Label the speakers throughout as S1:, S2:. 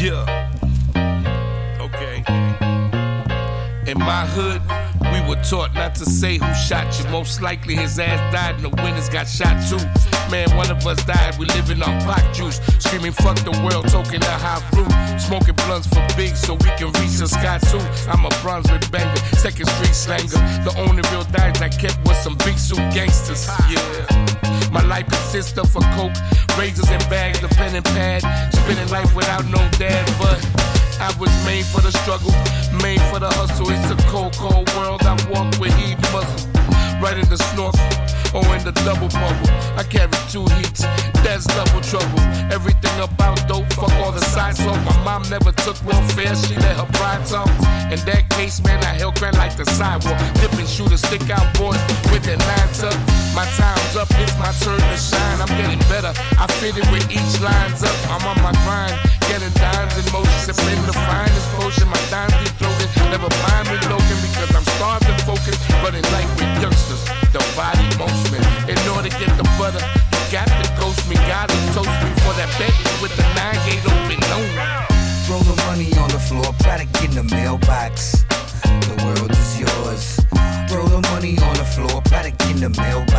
S1: Yeah. Okay. In my hood, we were taught not to say who shot you. Most likely his ass died and the winners got shot too. Man, one of us died. We living on pot juice. Screaming fuck the world, talking the high fruit. Smoking blunts for big so we can reach the sky too. I'm a Brunswick banger, second street slanger. The only real dimes I kept was some big suit gangsters. Yeah. My life consists of a coke, razors and bags, a pen and pad. Spending life without no dad, but I was made for the struggle, made for the hustle. It's a cold, cold world. I walk with heat muscle, right in the snorkel or in the double bubble. I carry two heats, that's double trouble. Everything about dope, fuck all the side talk. My mom never took welfare, she let her pride talk. In that case, man, I held grand like the sidewalk. Dipping shooter, stick out boy with the nine. Up, it's my turn to shine. I'm getting better. I fit it with each line's up. I'm on my grind, getting dimes in motion, sipping the finest potion. My dimes deep throated. Never mind me looking because I'm starved and focused. Running like with youngsters, the body most man. In order to get the butter, you got to ghost me. Gotta toast me for that bet with the nine gate open. No.
S2: Throw the money on the floor, product in the mailbox. The world is yours. Throw the money on the floor, product in the mailbox.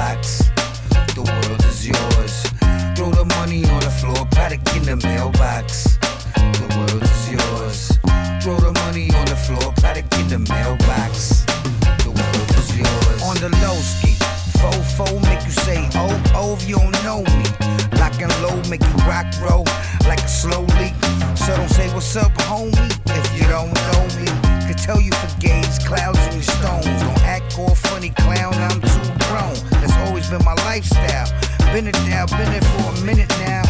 S2: Make you rock roll like a slow leak. So don't say what's up, homie, if you don't know me. Could tell you for gays, clouds and your stones. Don't act all funny, clown. I'm too grown. That's always been my lifestyle. Been it now, been it for a minute now.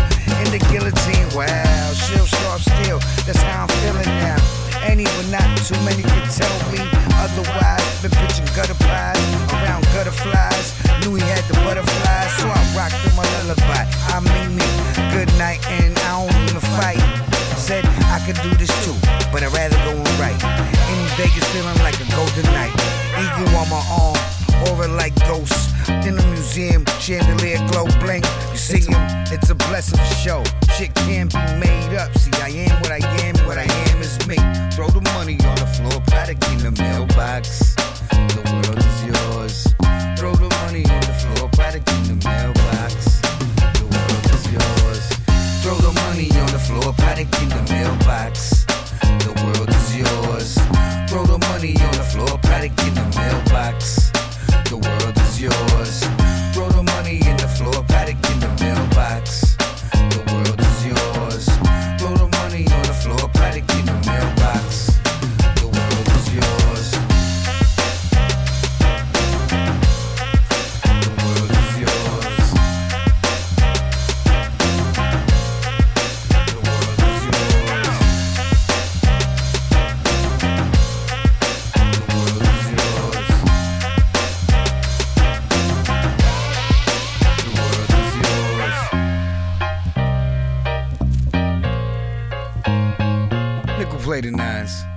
S2: In the guillotine, wow, sharp still. That's how I'm feeling now. Any but not too many can tell me otherwise. Been pitching gutter pies around gutter flies. Knew he had the butterflies, rocked him a lullaby. I mean me, good night, and I don't even fight. Said I could do this too, but I'd rather go and write. In Vegas, feeling like a golden knight. Eagle on my arm, aura like ghosts. In the museum, chandelier glow blink. You see him, it's a blessing show. Shit can't be made up. See, I am, money on the floor, product in the mailbox. Nickel plated nines.